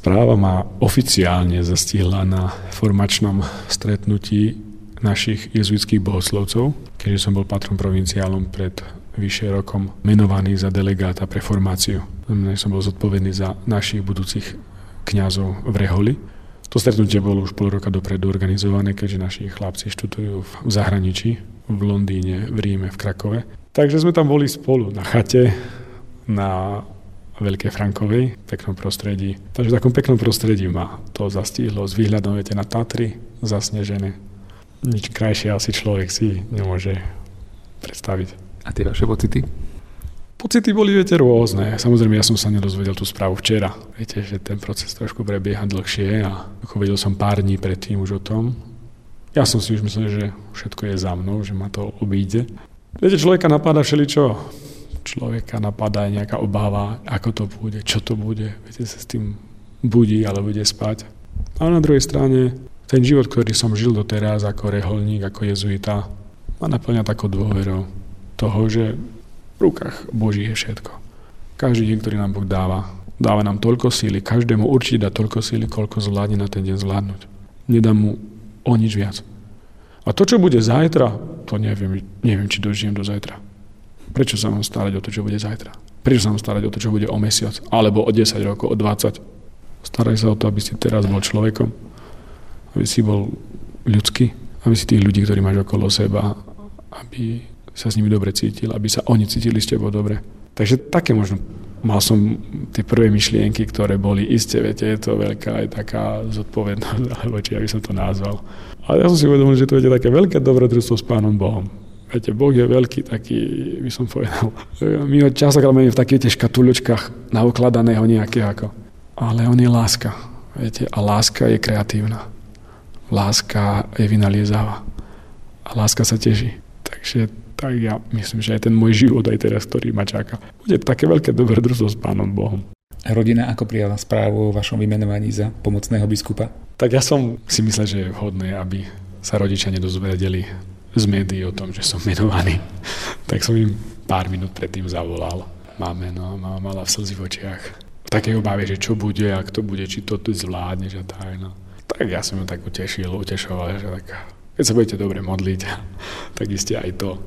Správa ma oficiálne zastihla na formačnom stretnutí našich jezuitských bohoslovcov, keďže som bol patrom provinciálom pred vyše rokom menovaný za delegáta pre formáciu. Som bol zodpovedný za našich budúcich kňazov v Reholi. To stretnutie bolo už pol roka dopredu organizované, keďže naši chlapci študujú v zahraničí, v Londýne, v Ríme, v Krakove. Takže sme tam boli spolu na chate, na Veľkej Frankovej, v peknom prostredí. Takže v takom peknom prostredí ma to zastihlo s výhľadom viete, na Tatry, zasnežené. Nič krajšie asi človek si nemôže predstaviť. A tie vaše pocity? Pocity boli, viete, rôzne. Samozrejme, ja som sa nedozvedel tú správu včera. Viete, že ten proces trošku prebieha dlhšie a ako vedel som pár dní predtým už o tom. Ja som si už myslel, že všetko je za mnou, že ma to obíde. Viete, človeka napadá všeličo. Človeka napadá nejaká obáva, ako to bude, čo to bude. Viete, sa s tým budí, ale bude spať. Ale na druhej strane, ten život, ktorý som žil doteraz ako reholník, ako jezuita, ma naplňa takou dôverou toho, že v rukách Boží je všetko. Každý deň, ktorý nám Boh dáva, dáva nám toľko síly, každému určite dá toľko síly, koľko zvládne na ten deň zvládnuť. Nedá mu o nič viac. A to, čo bude zajtra, to neviem, neviem či dožijem do zajtra. Prečo sa mám starať o to, čo bude zajtra? Prečo sa mám starať o to, čo bude o mesiac? Alebo o 10 rokov, o 20? Staraj sa o to, aby si teraz bol človekom, aby si bol ľudský, aby si tých ľudí, ktorí máš okolo seba, aby sa s nimi dobre cítil, aby sa oni cítili s tebou dobre. Takže také možno mal som tie prvé myšlienky, ktoré boli isté, viete, je to veľká aj taká zodpovednosť, alebo či ja by som to nazval. Ale ja som si uvedomil, že to je také veľké dobrodružstvo s Pánom Bohom. Viete, Boh je veľký, taký, by som povedal. My ho častokrát máme v takých tých škatuľočkách naukladaného nejakého ako. Ale on je láska. Viete, a láska je kreatívna. Láska je vynaliezavá. A láska sa teší. Takže tak ja myslím, že aj ten môj život aj teraz, ktorý ma čaká, bude také veľké dobrodružstvo s Pánom Bohom. Rodina ako prijala správu o vašom vymenovaní za pomocného biskupa? Tak ja som si myslel, že je vhodné, aby sa rodičia nedozvedeli z médií o tom, že som menovaný. tak som im pár minút predtým zavolal. Máme, no, mala v slzy v očiach. V takej že čo bude, ak to bude, či to tu zvládne, že tak, no. Tak ja som ju tak utešil, utešoval, že tak, keď sa budete dobre modliť, tak iste aj to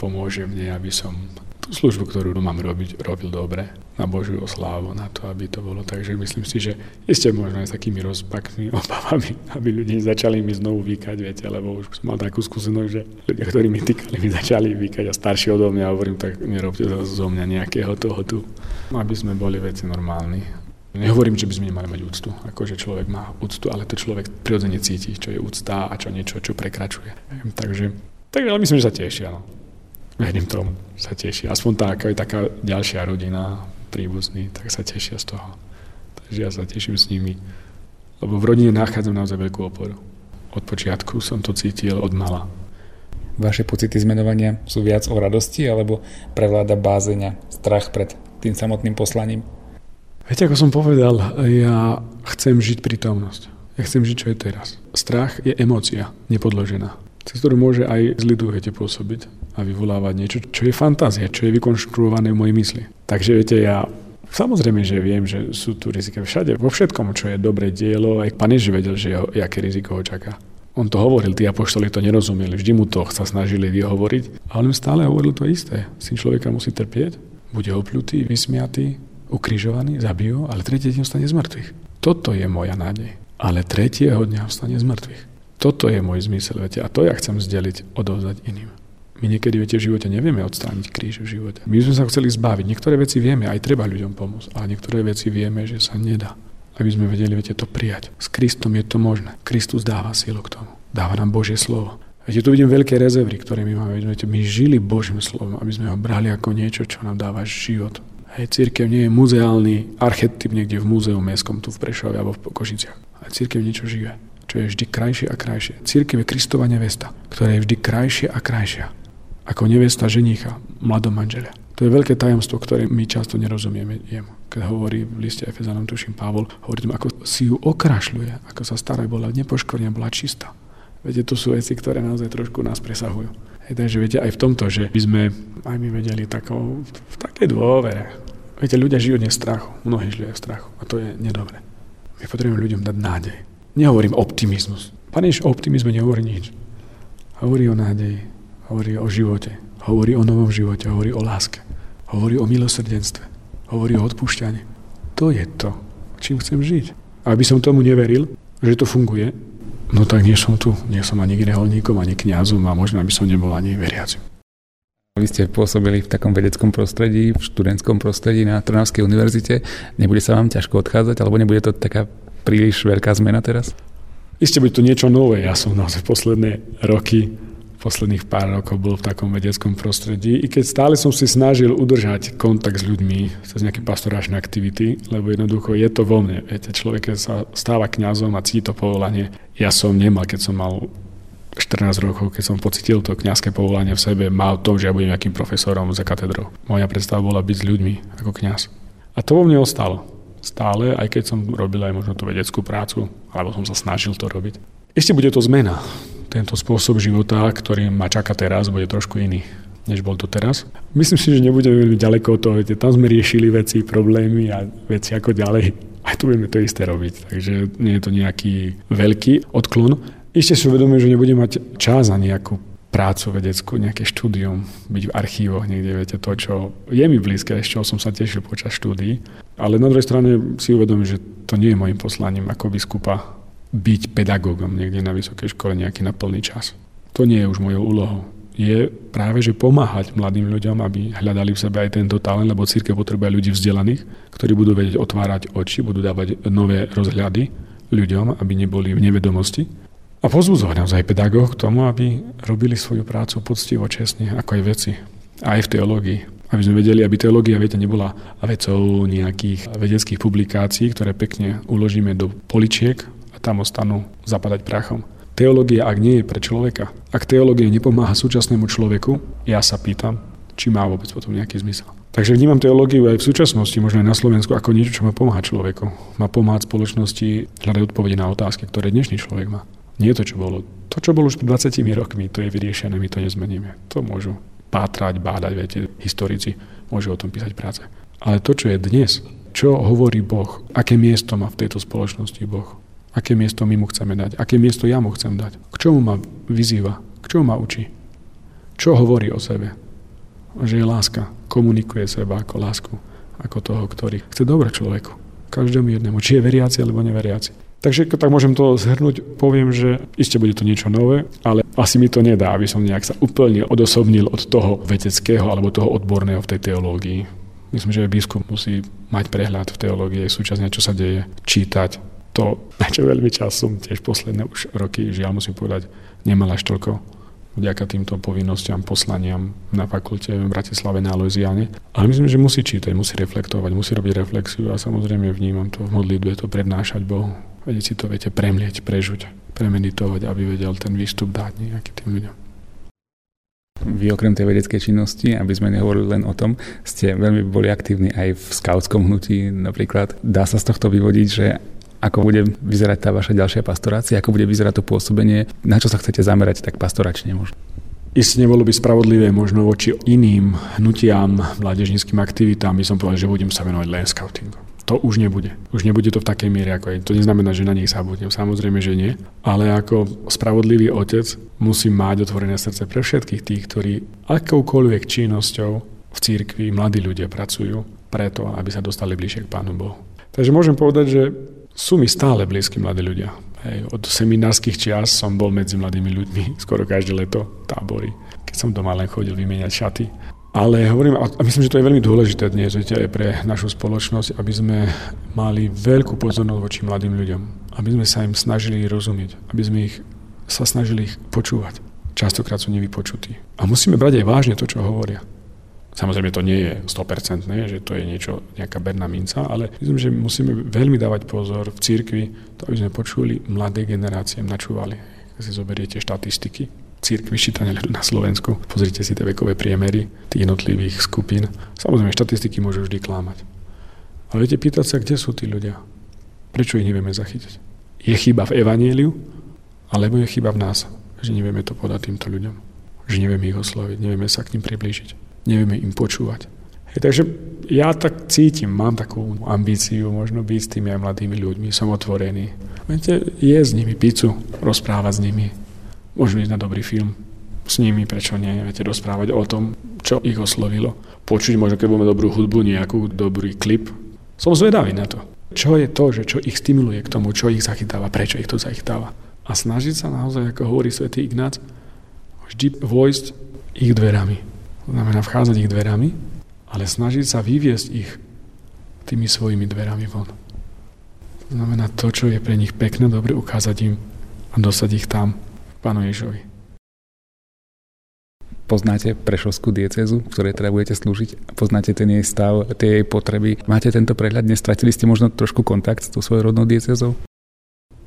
pomôže mne, aby som tú službu, ktorú mám robiť, robil dobre na Božiu oslávu, na to, aby to bolo. Takže myslím si, že ešte možno aj s takými rozpakmi, obavami, aby ľudí začali mi znovu vykať, viete, lebo už som mal takú skúsenosť, že ľudia, ktorí mi týkali, mi začali vykať a starší odo mňa, hovorím, tak nerobte zo mňa nejakého toho tu. Aby sme boli veci normálni. Nehovorím, že by sme nemali mať úctu, akože človek má úctu, ale to človek prirodzene cíti, čo je úcta a čo niečo, čo prekračuje. Takže, takže ale myslím, že sa tešia. No verím tomu, sa teší. Aspoň tá, ako je taká ďalšia rodina, príbuzný, tak sa tešia z toho. Takže ja sa teším s nimi. Lebo v rodine nachádzam naozaj veľkú oporu. Od počiatku som to cítil od mala. Vaše pocity zmenovania sú viac o radosti alebo prevláda bázeňa, strach pred tým samotným poslaním? Viete, ako som povedal, ja chcem žiť prítomnosť. Ja chcem žiť, čo je teraz. Strach je emócia, nepodložená cez ktorú môže aj zlý duch pôsobiť a vyvolávať niečo, čo je fantázia, čo je vykonštruované v mojej mysli. Takže viete, ja Samozrejme, že viem, že sú tu rizika všade. Vo všetkom, čo je dobré dielo, aj pán Ježiš vedel, že jeho, aké riziko ho čaká. On to hovoril, tí apoštoli to nerozumeli, vždy mu to sa snažili vyhovoriť, ale on stále hovoril to isté. Syn človeka musí trpieť, bude opľutý, vysmiatý, ukrižovaný, zabijú, ale tretí deň stane z mŕtvych. Toto je moja nádej. Ale tretieho dňa vstane z mŕtvych. Toto je môj zmysel, viete, a to ja chcem zdeliť, odovzdať iným. My niekedy, viete, v živote nevieme odstrániť kríž v živote. My sme sa chceli zbaviť. Niektoré veci vieme, aj treba ľuďom pomôcť, ale niektoré veci vieme, že sa nedá. Aby sme vedeli, viete, to prijať. S Kristom je to možné. Kristus dáva silu k tomu. Dáva nám Božie slovo. Viete, tu vidím veľké rezervy, ktoré my máme. Viete, my žili Božím slovom, aby sme ho brali ako niečo, čo nám dáva život. Hej, církev nie je muzeálny archetyp niekde v múzeu mestskom tu v Prešove alebo v Košiciach. Ale církev niečo živé čo je vždy krajšie a krajšie. Církev je Kristova nevesta, ktorá je vždy krajšie a krajšia. Ako nevesta ženícha, mladom manželia. To je veľké tajomstvo, ktoré my často nerozumieme jemu. Keď hovorí v liste Efezanom, tuším Pavol, hovorí tomu, ako si ju okrašľuje, ako sa stará, bola nepoškornená, bola čistá. Viete, to sú veci, ktoré naozaj trošku nás presahujú. Hej, takže viete, aj v tomto, že by sme aj my vedeli takou, v takej dôvere. Viete, ľudia žijú dnes strachu, mnohí žijú v strachu a to je nedobre. My potrebujeme ľuďom dať nádej. Nehovorím optimizmus. Pane Ježiš o optimizme nehovorí nič. Hovorí o nádeji, hovorí o živote, hovorí o novom živote, hovorí o láske, hovorí o milosrdenstve, hovorí o odpúšťaní. To je to, čím chcem žiť. Aby som tomu neveril, že to funguje, no tak nie som tu. Nie som ani reholníkom, ani kňazom a možno by som nebol ani veriacim. Vy ste pôsobili v takom vedeckom prostredí, v študentskom prostredí na Trnavskej univerzite. Nebude sa vám ťažko odchádzať, alebo nebude to taká príliš veľká zmena teraz? Isté bude to niečo nové. Ja som naozaj posledné roky posledných pár rokov bol v takom vedeckom prostredí, i keď stále som si snažil udržať kontakt s ľuďmi cez nejaké pastoračné aktivity, lebo jednoducho je to vo mne. Viete, človek, sa stáva kňazom a cíti to povolanie, ja som nemal, keď som mal 14 rokov, keď som pocitil to kňazské povolanie v sebe, mal to, že ja budem nejakým profesorom za katedrou. Moja predstava bola byť s ľuďmi ako kňaz. A to vo mne ostalo. Stále, aj keď som robil aj možno tú vedeckú prácu, alebo som sa snažil to robiť. Ešte bude to zmena tento spôsob života, ktorý ma čaká teraz, bude trošku iný než bol to teraz. Myslím si, že nebudeme veľmi ďaleko od toho, viete, tam sme riešili veci, problémy a veci ako ďalej. Aj tu budeme to isté robiť, takže nie je to nejaký veľký odklon. Ešte si uvedomujem, že nebudem mať čas na nejakú prácu vedeckú, nejaké štúdium, byť v archívoch niekde, viete, to, čo je mi blízke, z čoho som sa tešil počas štúdií. Ale na druhej strane si uvedomím, že to nie je môjim poslaním ako biskupa byť pedagógom niekde na vysokej škole nejaký na plný čas. To nie je už mojou úlohou. Je práve, že pomáhať mladým ľuďom, aby hľadali v sebe aj tento talent, lebo církev potrebuje ľudí vzdelaných, ktorí budú vedieť otvárať oči, budú dávať nové rozhľady ľuďom, aby neboli v nevedomosti. A pozbudzovať naozaj pedagóg k tomu, aby robili svoju prácu poctivo, čestne, ako aj veci. Aj v teológii. Aby sme vedeli, aby teológia, viete, nebola vecou nejakých vedeckých publikácií, ktoré pekne uložíme do poličiek tam ostanú zapadať prachom. Teológia, ak nie je pre človeka, ak teológia nepomáha súčasnému človeku, ja sa pýtam, či má vôbec potom nejaký zmysel. Takže vnímam teológiu aj v súčasnosti, možno aj na Slovensku, ako niečo, čo má pomáhať človeku. Má pomáhať spoločnosti hľadať odpovede na otázky, ktoré dnešný človek má. Nie to, čo bolo. To, čo bolo už pred 20 rokmi, to je vyriešené, my to nezmeníme. To môžu pátrať, bádať, viete, historici, môžu o tom písať práce. Ale to, čo je dnes, čo hovorí Boh, aké miesto má v tejto spoločnosti Boh, Aké miesto my mu chceme dať? Aké miesto ja mu chcem dať? K čomu ma vyzýva? K čomu ma učí? Čo hovorí o sebe? Že je láska. Komunikuje seba ako lásku. Ako toho, ktorý chce dobre človeku. Každému jednému. Či je veriaci alebo neveriaci. Takže tak môžem to zhrnúť, poviem, že iste bude to niečo nové, ale asi mi to nedá, aby som nejak sa úplne odosobnil od toho vedeckého alebo toho odborného v tej teológii. Myslím, že biskup musí mať prehľad v teológii súčasne, čo sa deje, čítať, to, na čo veľmi čas som tiež posledné už roky, žiaľ musím povedať, nemal až toľko vďaka týmto povinnostiam, poslaniam na fakulte v Bratislave na Aloziane. Ale myslím, že musí čítať, musí reflektovať, musí robiť reflexiu a samozrejme vnímam to v modlitbe, to prednášať Bohu. Vedieť si to, viete, premlieť, prežuť, premeditovať, aby vedel ten výstup dať nejaký tým ľuďom. Vy okrem tej vedeckej činnosti, aby sme nehovorili len o tom, ste veľmi boli aktívni aj v skautskom hnutí napríklad. Dá sa z tohto vyvodiť, že ako bude vyzerať tá vaša ďalšia pastorácia, ako bude vyzerať to pôsobenie, na čo sa chcete zamerať tak pastoračne možno. Isté nebolo by spravodlivé možno voči iným hnutiam, mládežníckým aktivitám, by som povedal, že budem sa venovať len scoutingu. To už nebude. Už nebude to v takej miere, ako je. To neznamená, že na nich zabudnem. Samozrejme, že nie. Ale ako spravodlivý otec musím mať otvorené srdce pre všetkých tých, ktorí akoukoľvek činnosťou v církvi mladí ľudia pracujú preto, aby sa dostali bližšie k Pánu Bohu. Takže môžem povedať, že sú mi stále blízki mladí ľudia. Hej, od seminárskych čias som bol medzi mladými ľuďmi skoro každé leto tábory, keď som doma len chodil vymieňať šaty. Ale hovorím, a myslím, že to je veľmi dôležité dnes aj pre našu spoločnosť, aby sme mali veľkú pozornosť voči mladým ľuďom. Aby sme sa im snažili rozumieť, aby sme ich sa snažili ich počúvať. Častokrát sú nevypočutí. A musíme brať aj vážne to, čo hovoria. Samozrejme to nie je 100%, že to je niečo, nejaká berná minca, ale myslím, že musíme veľmi dávať pozor v cirkvi, to aby sme počuli mladé generácie, načúvali. Keď si zoberiete štatistiky, církvy ščítania na Slovensku, pozrite si tie vekové priemery tých jednotlivých skupín. Samozrejme, štatistiky môžu vždy klamať. Ale viete pýtať sa, kde sú tí ľudia? Prečo ich nevieme zachytiť? Je chyba v evanieliu? Alebo je chyba v nás, že nevieme to podať týmto ľuďom? Že nevieme ich osloviť, nevieme sa k ním priblížiť nevieme im počúvať. Takže ja tak cítim, mám takú ambíciu možno byť s tými aj mladými ľuďmi, som otvorený. Viete, je s nimi pizzu, rozprávať s nimi, môžeme ísť na dobrý film s nimi, prečo nie, viete, rozprávať o tom, čo ich oslovilo. Počuť možno, keď budeme dobrú hudbu, nejakú dobrý klip. Som zvedavý na to. Čo je to, že čo ich stimuluje k tomu, čo ich zachytáva, prečo ich to zachytáva. A snažiť sa naozaj, ako hovorí svätý Ignác, vždy vojsť ich dverami. To znamená vchádzať ich dverami ale snažiť sa vyviesť ich tými svojimi dverami von. To znamená to, čo je pre nich pekné, dobre ukázať im a dosať ich tam Pánu Ježovi. Poznáte Prešovskú diecezu, v ktorej teda budete slúžiť? Poznáte ten jej stav, tie jej potreby? Máte tento prehľad? Nestratili ste možno trošku kontakt s tou svojou rodnou diecezou?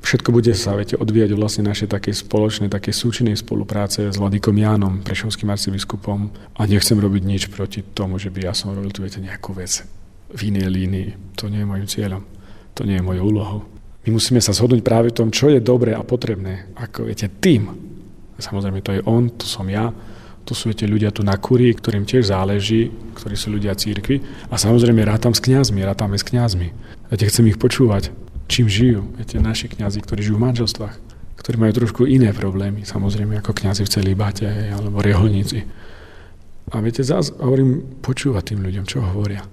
Všetko bude sa viete, odvíjať vlastne našej takej spoločnej, takej súčinnej spolupráce s Vladikom Jánom, prešovským arcibiskupom a nechcem robiť nič proti tomu, že by ja som robil tu viete, nejakú vec v inej línii. To nie je môjim cieľom. To nie je mojou úlohou. My musíme sa zhodnúť práve v tom, čo je dobré a potrebné. Ako viete, tým. Samozrejme, to je on, to som ja, to sú viete, ľudia tu na kurii, ktorým tiež záleží, ktorí sú ľudia církvy. A samozrejme rátam s kňazmi, rátame s kňazmi. Viete, chcem ich počúvať čím žijú. Viete, naši kňazi, ktorí žijú v manželstvách, ktorí majú trošku iné problémy, samozrejme ako kňazi v celý bate alebo reholníci. A viete, zás hovorím, počúvať tým ľuďom, čo hovoria.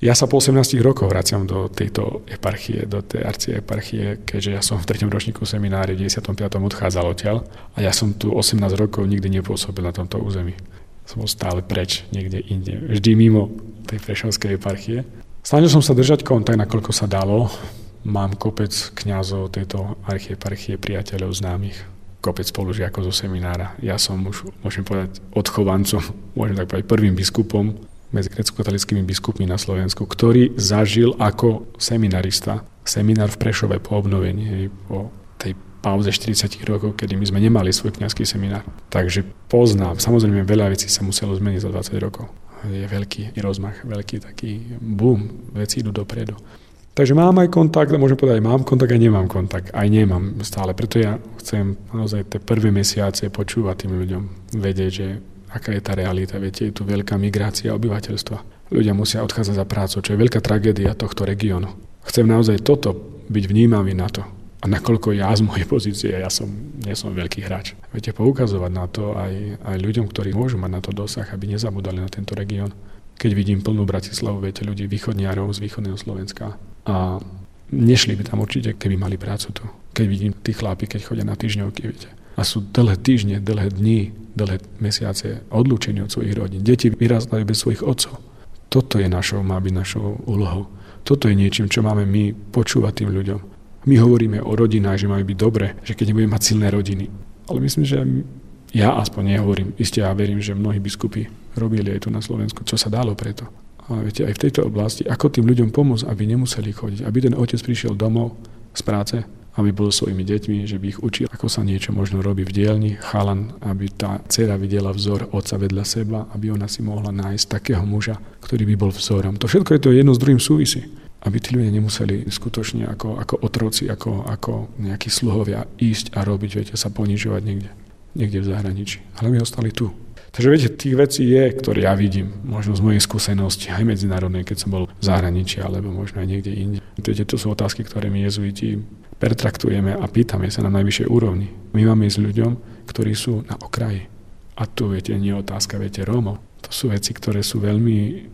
Ja sa po 18 rokoch vraciam do tejto eparchie, do tej arcie eparchie, keďže ja som v 3. ročníku seminári v 95. odchádzal odtiaľ a ja som tu 18 rokov nikdy nepôsobil na tomto území. Som stále preč, niekde inde, vždy mimo tej Prešovskej eparchie. Snažil som sa držať kontakt, nakoľko sa dalo. Mám kopec kňazov tejto archieparchie, priateľov, známych, kopec spolužiakov zo seminára. Ja som už, môžem povedať, odchovancom, môžem tak povedať, prvým biskupom medzi grecko-katolickými biskupmi na Slovensku, ktorý zažil ako seminarista seminár v Prešove po obnovení, po tej pauze 40 rokov, kedy my sme nemali svoj kňazský seminár. Takže poznám, samozrejme veľa vecí sa muselo zmeniť za 20 rokov. Je veľký rozmach, veľký taký boom, veci idú dopredu. Takže mám aj kontakt, môžem povedať, mám kontakt, aj nemám kontakt. Aj nemám stále. Preto ja chcem naozaj tie prvé mesiace počúvať tým ľuďom, vedieť, že aká je tá realita. Viete, je tu veľká migrácia obyvateľstva. Ľudia musia odchádzať za prácu, čo je veľká tragédia tohto regiónu. Chcem naozaj toto byť vnímavý na to. A nakoľko ja z mojej pozície, ja som, nie som veľký hráč. Viete, poukazovať na to aj, aj ľuďom, ktorí môžu mať na to dosah, aby nezabudali na tento región. Keď vidím plnú Bratislavu, viete, ľudí východniarov z východného Slovenska, a nešli by tam určite, keby mali prácu tu. Keď vidím tí chlapi, keď chodia na týždňovky, viete. A sú dlhé týždne, dlhé dni, dlhé mesiace odlúčení od svojich rodín. Deti vyrastajú bez svojich otcov. Toto je našou, má byť našou úlohou. Toto je niečím, čo máme my počúvať tým ľuďom. My hovoríme o rodinách, že majú byť dobre, že keď nebudeme mať silné rodiny. Ale myslím, že ja aspoň nehovorím. Isté ja verím, že mnohí biskupy robili aj tu na Slovensku, čo sa dalo preto. A viete, aj v tejto oblasti, ako tým ľuďom pomôcť, aby nemuseli chodiť, aby ten otec prišiel domov z práce, aby bol svojimi deťmi, že by ich učil, ako sa niečo možno robí v dielni, chalan, aby tá dcera videla vzor otca vedľa seba, aby ona si mohla nájsť takého muža, ktorý by bol vzorom. To všetko je to jedno s druhým súvisí. Aby tí ľudia nemuseli skutočne ako, ako otroci, ako, ako nejakí sluhovia ísť a robiť, viete, sa ponižovať niekde, niekde v zahraničí. Ale my ostali tu, Takže viete, tých vecí je, ktoré ja vidím, možno z mojej skúsenosti, aj medzinárodnej, keď som bol v zahraničí, alebo možno aj niekde inde. Viete, to sú otázky, ktoré my jezuiti pertraktujeme a pýtame sa na najvyššej úrovni. My máme ísť ľuďom, ktorí sú na okraji. A tu, viete, nie je otázka, viete, Rómov. To sú veci, ktoré sú veľmi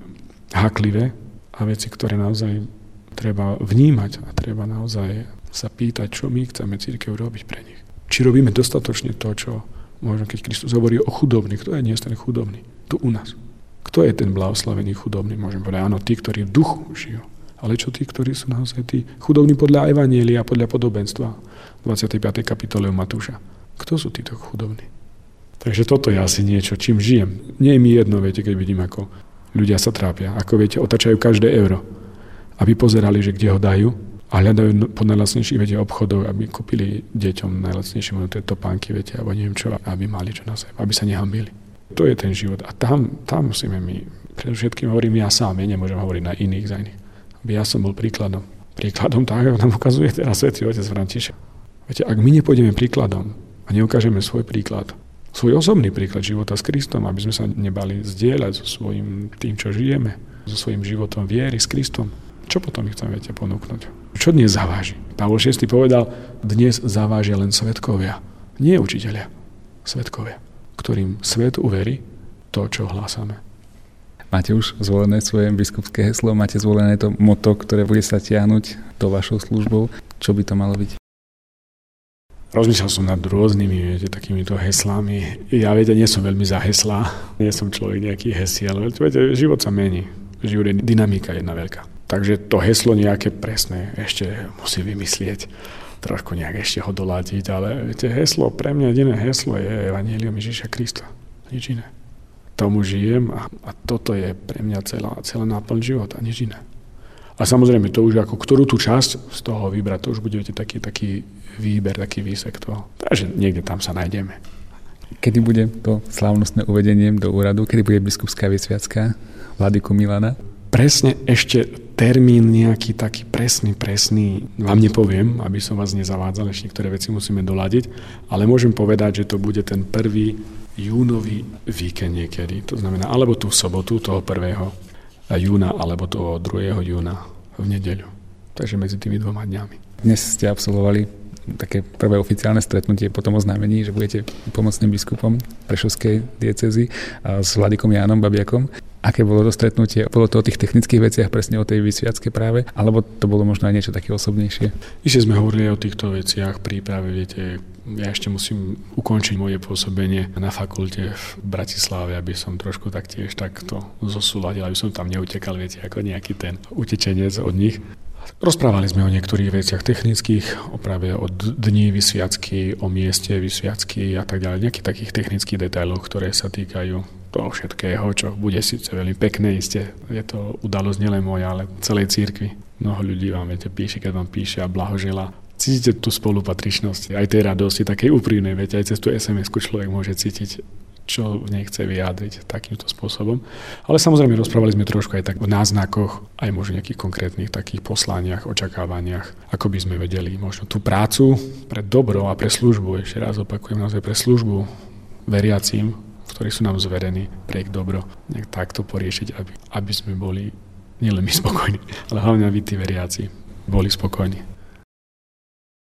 haklivé a veci, ktoré naozaj treba vnímať a treba naozaj sa pýtať, čo my chceme církev robiť pre nich. Či robíme dostatočne to, čo Možno keď Kristus hovorí o chudobných, kto je dnes ten chudobný? Tu u nás. Kto je ten blahoslavený chudobný? Môžem povedať, áno, tí, ktorí v duchu žijú. Ale čo tí, ktorí sú naozaj tí chudobní podľa Evanielia, podľa podobenstva 25. kapitole Matúša? Kto sú títo chudobní? Takže toto je asi niečo, čím žijem. Nie je mi jedno, viete, keď vidím, ako ľudia sa trápia. Ako viete, otačajú každé euro. Aby pozerali, že kde ho dajú a hľadajú po najlacnejších viete, obchodov, aby kúpili deťom najlacnejšie možno tie topánky, viete, alebo neviem čo, aby mali čo na sebe, aby sa nehambili. To je ten život. A tam, tam musíme my, predovšetkým hovorím ja sám, ja nemôžem hovoriť na iných za iných. Aby ja som bol príkladom. Príkladom tak, ako nám ukazuje teraz Svetý Otec František. Viete, ak my nepôjdeme príkladom a neukážeme svoj príklad, svoj osobný príklad života s Kristom, aby sme sa nebali zdieľať so svojím tým, čo žijeme, so svojím životom viery s Kristom, čo potom ich tam viete ponúknuť? Čo dnes zaváži? Pavol VI povedal, dnes zavážia len svetkovia, nie učiteľia, svetkovia, ktorým svet uverí to, čo hlásame. Máte už zvolené svoje biskupské heslo, máte zvolené to moto, ktoré bude sa tiahnuť to vašou službou. Čo by to malo byť? Rozmýšľal som nad rôznymi, viete, takýmito heslami. Ja, viete, nie som veľmi za heslá, nie som človek nejaký hesiel, viete, život sa mení. Život je dynamika jedna veľká. Takže to heslo nejaké presné ešte musí vymyslieť trošku nejak ešte ho doládiť, ale viete, heslo, pre mňa jediné heslo je Evangelium Ježiša Krista. Nič iné. Tomu žijem a, a toto je pre mňa celá, celá náplň života, nič iné. A samozrejme, to už ako ktorú tú časť z toho vybrať, to už budete taký, taký výber, taký výsek toho. Takže niekde tam sa nájdeme. Kedy bude to slávnostné uvedenie do úradu? Kedy bude biskupská vysviacka Vladyku Milana? Presne ešte termín nejaký taký presný, presný vám nepoviem, aby som vás nezavádzal, ešte niektoré veci musíme doladiť, ale môžem povedať, že to bude ten prvý júnový víkend niekedy. To znamená, alebo tú sobotu, toho 1. júna, alebo toho 2. júna v nedeľu. Takže medzi tými dvoma dňami. Dnes ste absolvovali také prvé oficiálne stretnutie po tom oznámení, že budete pomocným biskupom Prešovskej diecezy s Vladikom Jánom Babiakom. Aké bolo to stretnutie? Bolo to o tých technických veciach, presne o tej vysviacke práve? Alebo to bolo možno aj niečo také osobnejšie? Ešte sme hovorili o týchto veciach, príprave, viete, ja ešte musím ukončiť moje pôsobenie na fakulte v Bratislave, aby som trošku taktiež takto zosúladil, aby som tam neutekal, viete, ako nejaký ten utečenec od nich. Rozprávali sme o niektorých veciach technických, o práve o dní vysviacky, o mieste vysviacky a tak ďalej, nejakých takých technických detailoch, ktoré sa týkajú toho všetkého, čo bude síce veľmi pekné, isté. Je to udalosť nielen moja, ale celej církvy. Mnoho ľudí vám viete, píše, keď vám píše a blahožela cítite tú spolupatričnosť, aj tej radosti, takej úprimnej, viete, aj cez tú SMS-ku človek môže cítiť, čo v nej chce vyjadriť takýmto spôsobom. Ale samozrejme rozprávali sme trošku aj tak v náznakoch, aj možno nejakých konkrétnych takých poslaniach, očakávaniach, ako by sme vedeli možno tú prácu pre dobro a pre službu, ešte raz opakujem naozaj pre službu veriacím, ktorí sú nám zverení pre ich dobro, nejak takto poriešiť, aby, aby sme boli nielen my spokojní, ale hlavne aby tí veriaci boli spokojní.